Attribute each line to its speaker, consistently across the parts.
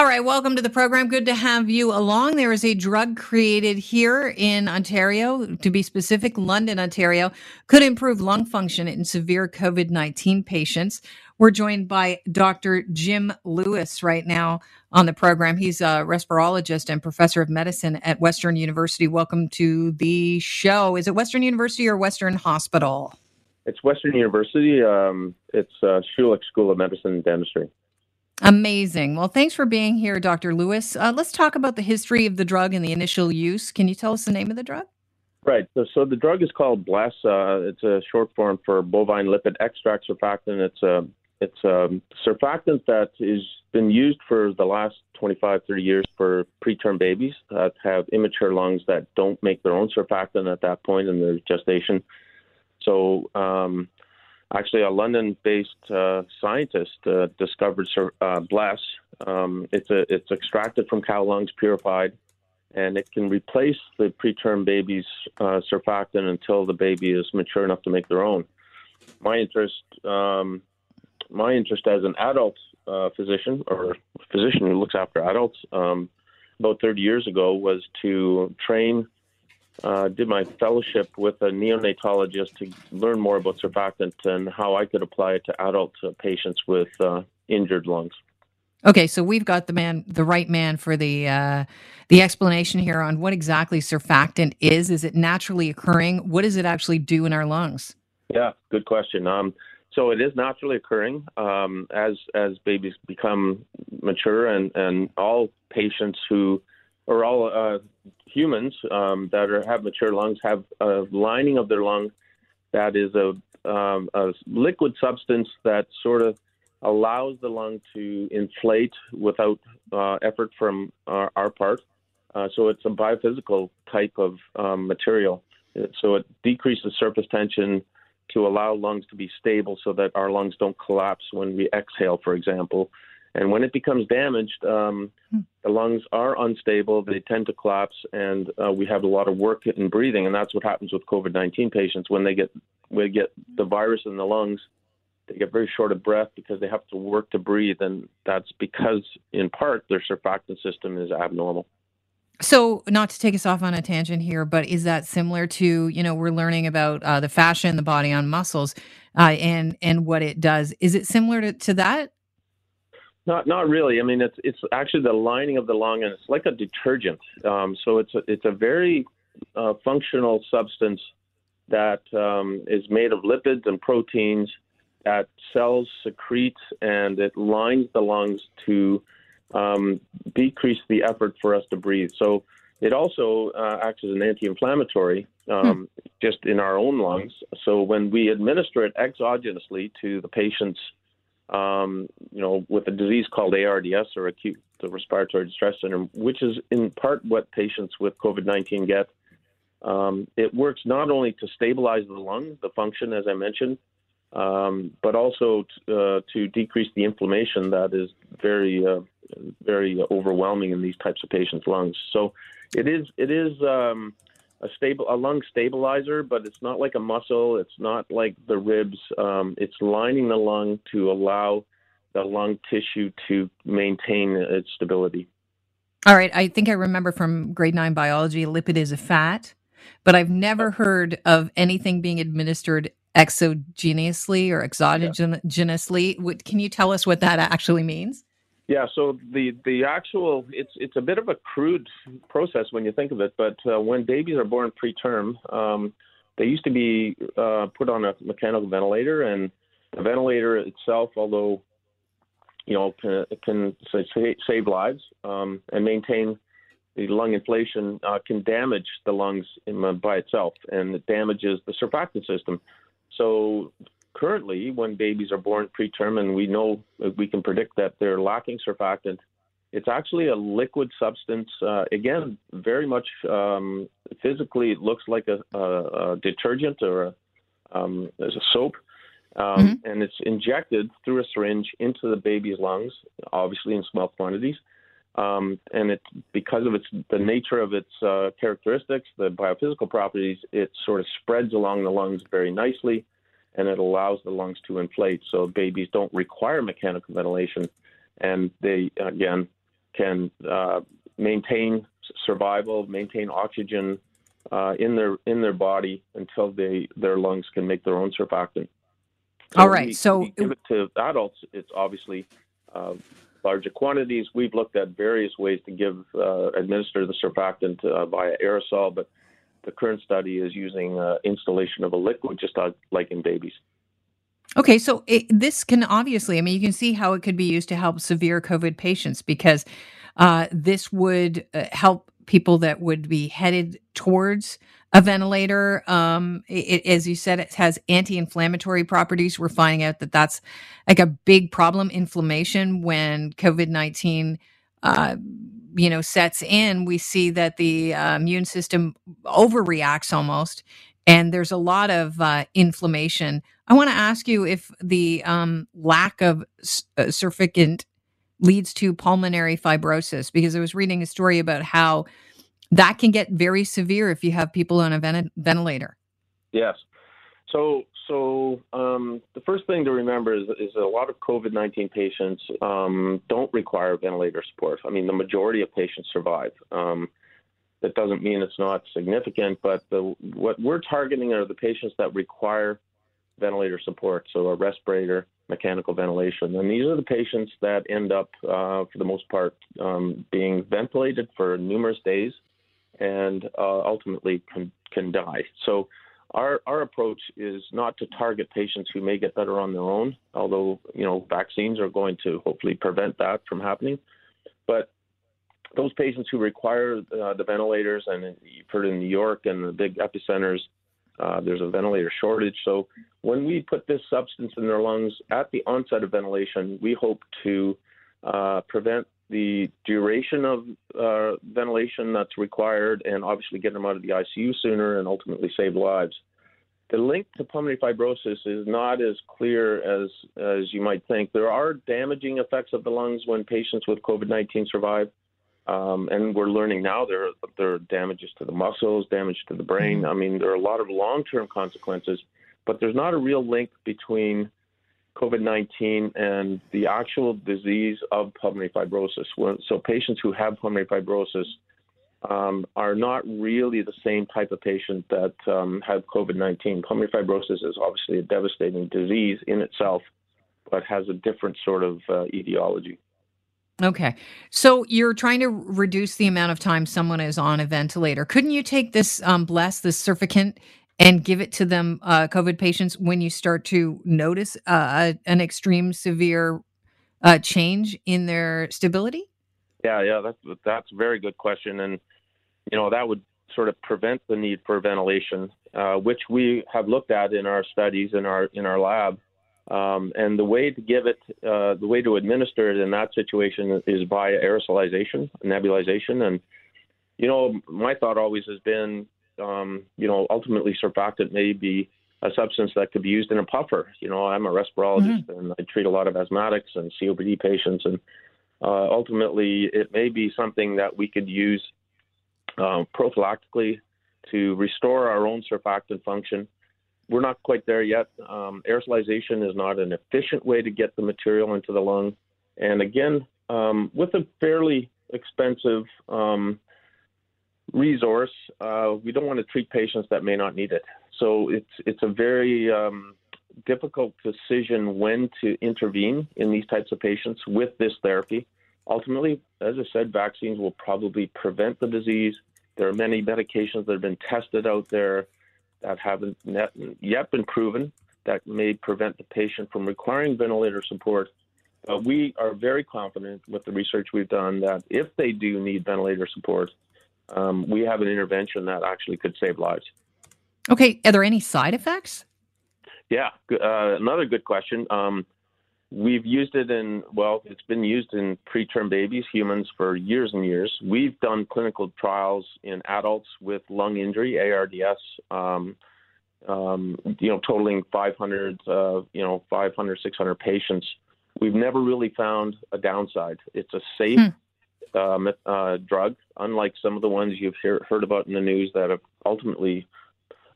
Speaker 1: All right, welcome to the program. Good to have you along. There is a drug created here in Ontario, to be specific, London, Ontario, could improve lung function in severe COVID 19 patients. We're joined by Dr. Jim Lewis right now on the program. He's a respirologist and professor of medicine at Western University. Welcome to the show. Is it Western University or Western Hospital?
Speaker 2: It's Western University. Um, it's uh, Schulich School of Medicine and Dentistry.
Speaker 1: Amazing. Well, thanks for being here, Dr. Lewis. Uh, let's talk about the history of the drug and the initial use. Can you tell us the name of the drug?
Speaker 2: Right. So, so the drug is called BLES. Uh, it's a short form for bovine lipid extract surfactant. It's a it's a surfactant that has been used for the last 25, 30 years for preterm babies that have immature lungs that don't make their own surfactant at that point in their gestation. So um, actually a London-based uh, scientist uh, discovered uh, BLES. Um, it's a, it's extracted from cow lungs, purified, and it can replace the preterm baby's uh, surfactant until the baby is mature enough to make their own. My interest, um, my interest as an adult uh, physician or physician who looks after adults, um, about 30 years ago, was to train uh, did my fellowship with a neonatologist to learn more about surfactant and how I could apply it to adult uh, patients with uh, injured lungs.
Speaker 1: Okay, so we've got the man, the right man for the uh, the explanation here on what exactly surfactant is. Is it naturally occurring? What does it actually do in our lungs?
Speaker 2: Yeah, good question. Um, so it is naturally occurring um, as as babies become mature, and and all patients who or all uh, humans um, that are, have mature lungs have a lining of their lung that is a, um, a liquid substance that sort of allows the lung to inflate without uh, effort from our, our part. Uh, so it's a biophysical type of um, material. So it decreases surface tension to allow lungs to be stable so that our lungs don't collapse when we exhale, for example. And when it becomes damaged, um, hmm. the lungs are unstable. They tend to collapse, and uh, we have a lot of work in breathing. And that's what happens with COVID-19 patients when they get we get the virus in the lungs. They get very short of breath because they have to work to breathe, and that's because, in part, their surfactant system is abnormal.
Speaker 1: So, not to take us off on a tangent here, but is that similar to you know we're learning about uh, the fascia in the body on muscles uh, and and what it does? Is it similar to, to that?
Speaker 2: Not not really. I mean, it's it's actually the lining of the lung, and it's like a detergent. Um, so it's a, it's a very uh, functional substance that um, is made of lipids and proteins that cells secrete, and it lines the lungs to um, decrease the effort for us to breathe. So it also uh, acts as an anti-inflammatory um, hmm. just in our own lungs. So when we administer it exogenously to the patient's um, you know, with a disease called ARDS or acute respiratory distress syndrome, which is in part what patients with COVID 19 get. Um, it works not only to stabilize the lung, the function, as I mentioned, um, but also t- uh, to decrease the inflammation that is very, uh, very overwhelming in these types of patients' lungs. So it is, it is um, a stable a lung stabilizer, but it's not like a muscle. It's not like the ribs. Um, it's lining the lung to allow the lung tissue to maintain its stability.
Speaker 1: All right. I think I remember from grade nine biology, lipid is a fat, but I've never heard of anything being administered exogenously or exogenously. Yeah. Can you tell us what that actually means?
Speaker 2: Yeah, so the the actual it's it's a bit of a crude process when you think of it, but uh, when babies are born preterm, um, they used to be uh, put on a mechanical ventilator, and the ventilator itself, although you know can, can save lives um, and maintain the lung inflation, uh, can damage the lungs in, by itself, and it damages the surfactant system. So currently, when babies are born preterm and we know we can predict that they're lacking surfactant, it's actually a liquid substance. Uh, again, very much um, physically, it looks like a, a, a detergent or a, um, a soap. Um, mm-hmm. And it's injected through a syringe into the baby's lungs, obviously in small quantities. Um, and it because of its the nature of its uh, characteristics, the biophysical properties, it sort of spreads along the lungs very nicely and it allows the lungs to inflate. So babies don't require mechanical ventilation, and they again can uh, maintain survival, maintain oxygen uh, in their in their body until they their lungs can make their own surfactant.
Speaker 1: So All right. We, so
Speaker 2: we give it to adults. It's obviously uh, larger quantities. We've looked at various ways to give uh, administer the surfactant uh, via aerosol, but the current study is using uh, installation of a liquid, just like in babies.
Speaker 1: Okay, so it, this can obviously, I mean, you can see how it could be used to help severe COVID patients because uh, this would uh, help people that would be headed towards a ventilator. Um, it, as you said, it has anti-inflammatory properties. We're finding out that that's like a big problem, inflammation when COVID nineteen, uh, you know, sets in. We see that the uh, immune system overreacts almost, and there's a lot of uh, inflammation. I want to ask you if the um, lack of uh, surfactant leads to pulmonary fibrosis because I was reading a story about how that can get very severe if you have people on a ven- ventilator.
Speaker 2: Yes. So, so um, the first thing to remember is, is a lot of COVID 19 patients um, don't require ventilator support. I mean, the majority of patients survive. Um, that doesn't mean it's not significant, but the, what we're targeting are the patients that require ventilator support, so a respirator, mechanical ventilation. And these are the patients that end up, uh, for the most part, um, being ventilated for numerous days and uh, ultimately can, can die. So our, our approach is not to target patients who may get better on their own, although you know vaccines are going to hopefully prevent that from happening. But those patients who require uh, the ventilators, and you've heard in New York and the big epicenters, uh, there's a ventilator shortage. So when we put this substance in their lungs at the onset of ventilation, we hope to uh, prevent the duration of uh, ventilation that's required and obviously get them out of the ICU sooner and ultimately save lives. The link to pulmonary fibrosis is not as clear as, as you might think. There are damaging effects of the lungs when patients with COVID 19 survive. Um, and we're learning now there are, there are damages to the muscles, damage to the brain. Mm-hmm. I mean, there are a lot of long term consequences, but there's not a real link between COVID 19 and the actual disease of pulmonary fibrosis. So, patients who have pulmonary fibrosis um, are not really the same type of patient that um, have COVID 19. Pulmonary fibrosis is obviously a devastating disease in itself, but has a different sort of uh, etiology.
Speaker 1: Okay. So you're trying to reduce the amount of time someone is on a ventilator. Couldn't you take this um, BLES, this surfactant, and give it to them, uh, COVID patients, when you start to notice uh, an extreme severe uh, change in their stability?
Speaker 2: Yeah, yeah, that's that's a very good question, and you know that would sort of prevent the need for ventilation, uh, which we have looked at in our studies in our in our lab. Um, and the way to give it, uh, the way to administer it in that situation is by aerosolization, nebulization. And, you know, my thought always has been um, you know, ultimately surfactant may be a substance that could be used in a puffer. You know, I'm a respirologist mm-hmm. and I treat a lot of asthmatics and COPD patients, and uh, ultimately it may be something that we could use uh, prophylactically to restore our own surfactant function. We're not quite there yet. Um, aerosolization is not an efficient way to get the material into the lung, and again, um, with a fairly expensive um, resource, uh, we don't want to treat patients that may not need it. So it's it's a very um, difficult decision when to intervene in these types of patients with this therapy. Ultimately, as I said, vaccines will probably prevent the disease. There are many medications that have been tested out there that haven't yet been proven that may prevent the patient from requiring ventilator support. But we are very confident with the research we've done that if they do need ventilator support, um, we have an intervention that actually could save lives.
Speaker 1: Okay, are there any side effects?
Speaker 2: Yeah, uh, another good question. Um, we've used it in, well, it's been used in preterm babies, humans, for years and years. We've done clinical trials in adults with lung injury, ARDS, um, um, you know, totaling 500, uh, you know, 500, 600 patients. We've never really found a downside. It's a safe hmm uh, uh, drug, unlike some of the ones you've hear, heard about in the news that have ultimately,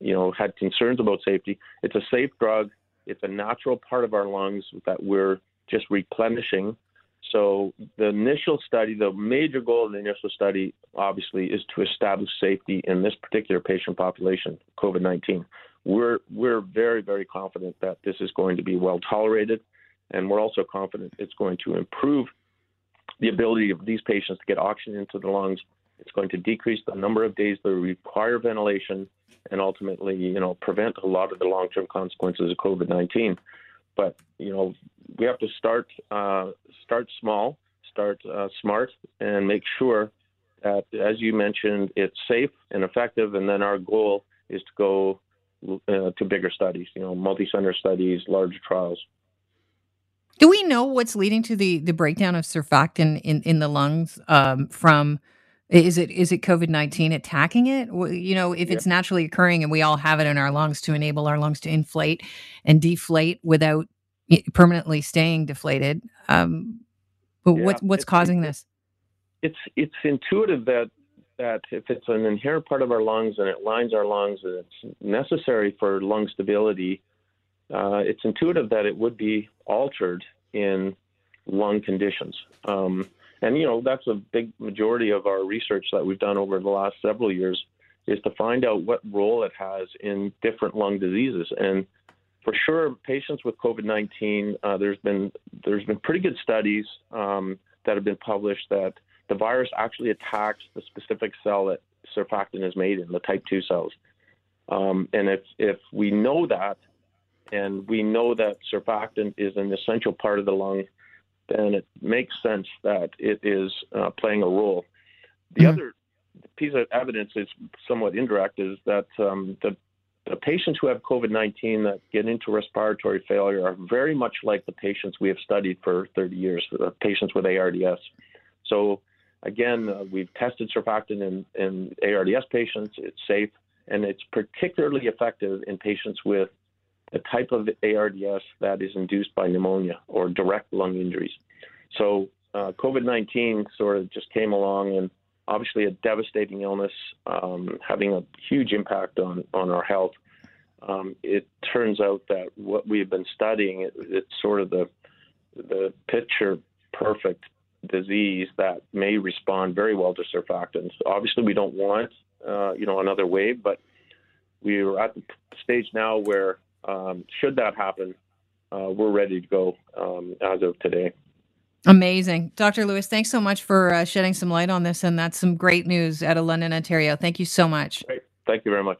Speaker 2: you know, had concerns about safety. It's a safe drug. It's a natural part of our lungs that we're just replenishing. So the initial study, the major goal of the initial study, obviously, is to establish safety in this particular patient population, COVID-19. We're we're very very confident that this is going to be well tolerated, and we're also confident it's going to improve the ability of these patients to get oxygen into the lungs. It's going to decrease the number of days they require ventilation, and ultimately, you know, prevent a lot of the long-term consequences of COVID-19. But you know, we have to start uh, start small, start uh, smart, and make sure that, as you mentioned, it's safe and effective. And then our goal is to go uh, to bigger studies, you know, multi-center studies, larger trials.
Speaker 1: Do we know what's leading to the the breakdown of surfactant in in the lungs um, from? Is it is it COVID nineteen attacking it? You know, if it's naturally occurring and we all have it in our lungs to enable our lungs to inflate and deflate without permanently staying deflated, um, but yeah, what what's causing this?
Speaker 2: It's it's intuitive that that if it's an inherent part of our lungs and it lines our lungs and it's necessary for lung stability, uh, it's intuitive that it would be altered in lung conditions. Um, and, you know, that's a big majority of our research that we've done over the last several years is to find out what role it has in different lung diseases. And for sure, patients with COVID-19, uh, there's been there's been pretty good studies um, that have been published that the virus actually attacks the specific cell that surfactant is made in, the type 2 cells. Um, and if if we know that, and we know that surfactant is an essential part of the lung then it makes sense that it is uh, playing a role. The mm-hmm. other piece of evidence is somewhat indirect is that um, the, the patients who have COVID 19 that get into respiratory failure are very much like the patients we have studied for 30 years, the patients with ARDS. So, again, uh, we've tested surfactant in, in ARDS patients, it's safe, and it's particularly effective in patients with a type of ARDS that is induced by pneumonia or direct lung injuries. So uh, COVID 19 sort of just came along and obviously a devastating illness, um, having a huge impact on, on our health. Um, it turns out that what we've been studying, it, it's sort of the, the picture perfect disease that may respond very well to surfactants. Obviously, we don't want, uh, you know, another wave, but we're at the stage now where um, should that happen, uh, we're ready to go um, as of today.
Speaker 1: Amazing. Dr. Lewis, thanks so much for uh, shedding some light on this. And that's some great news out of London, Ontario. Thank you so much.
Speaker 2: Great. Thank you very much.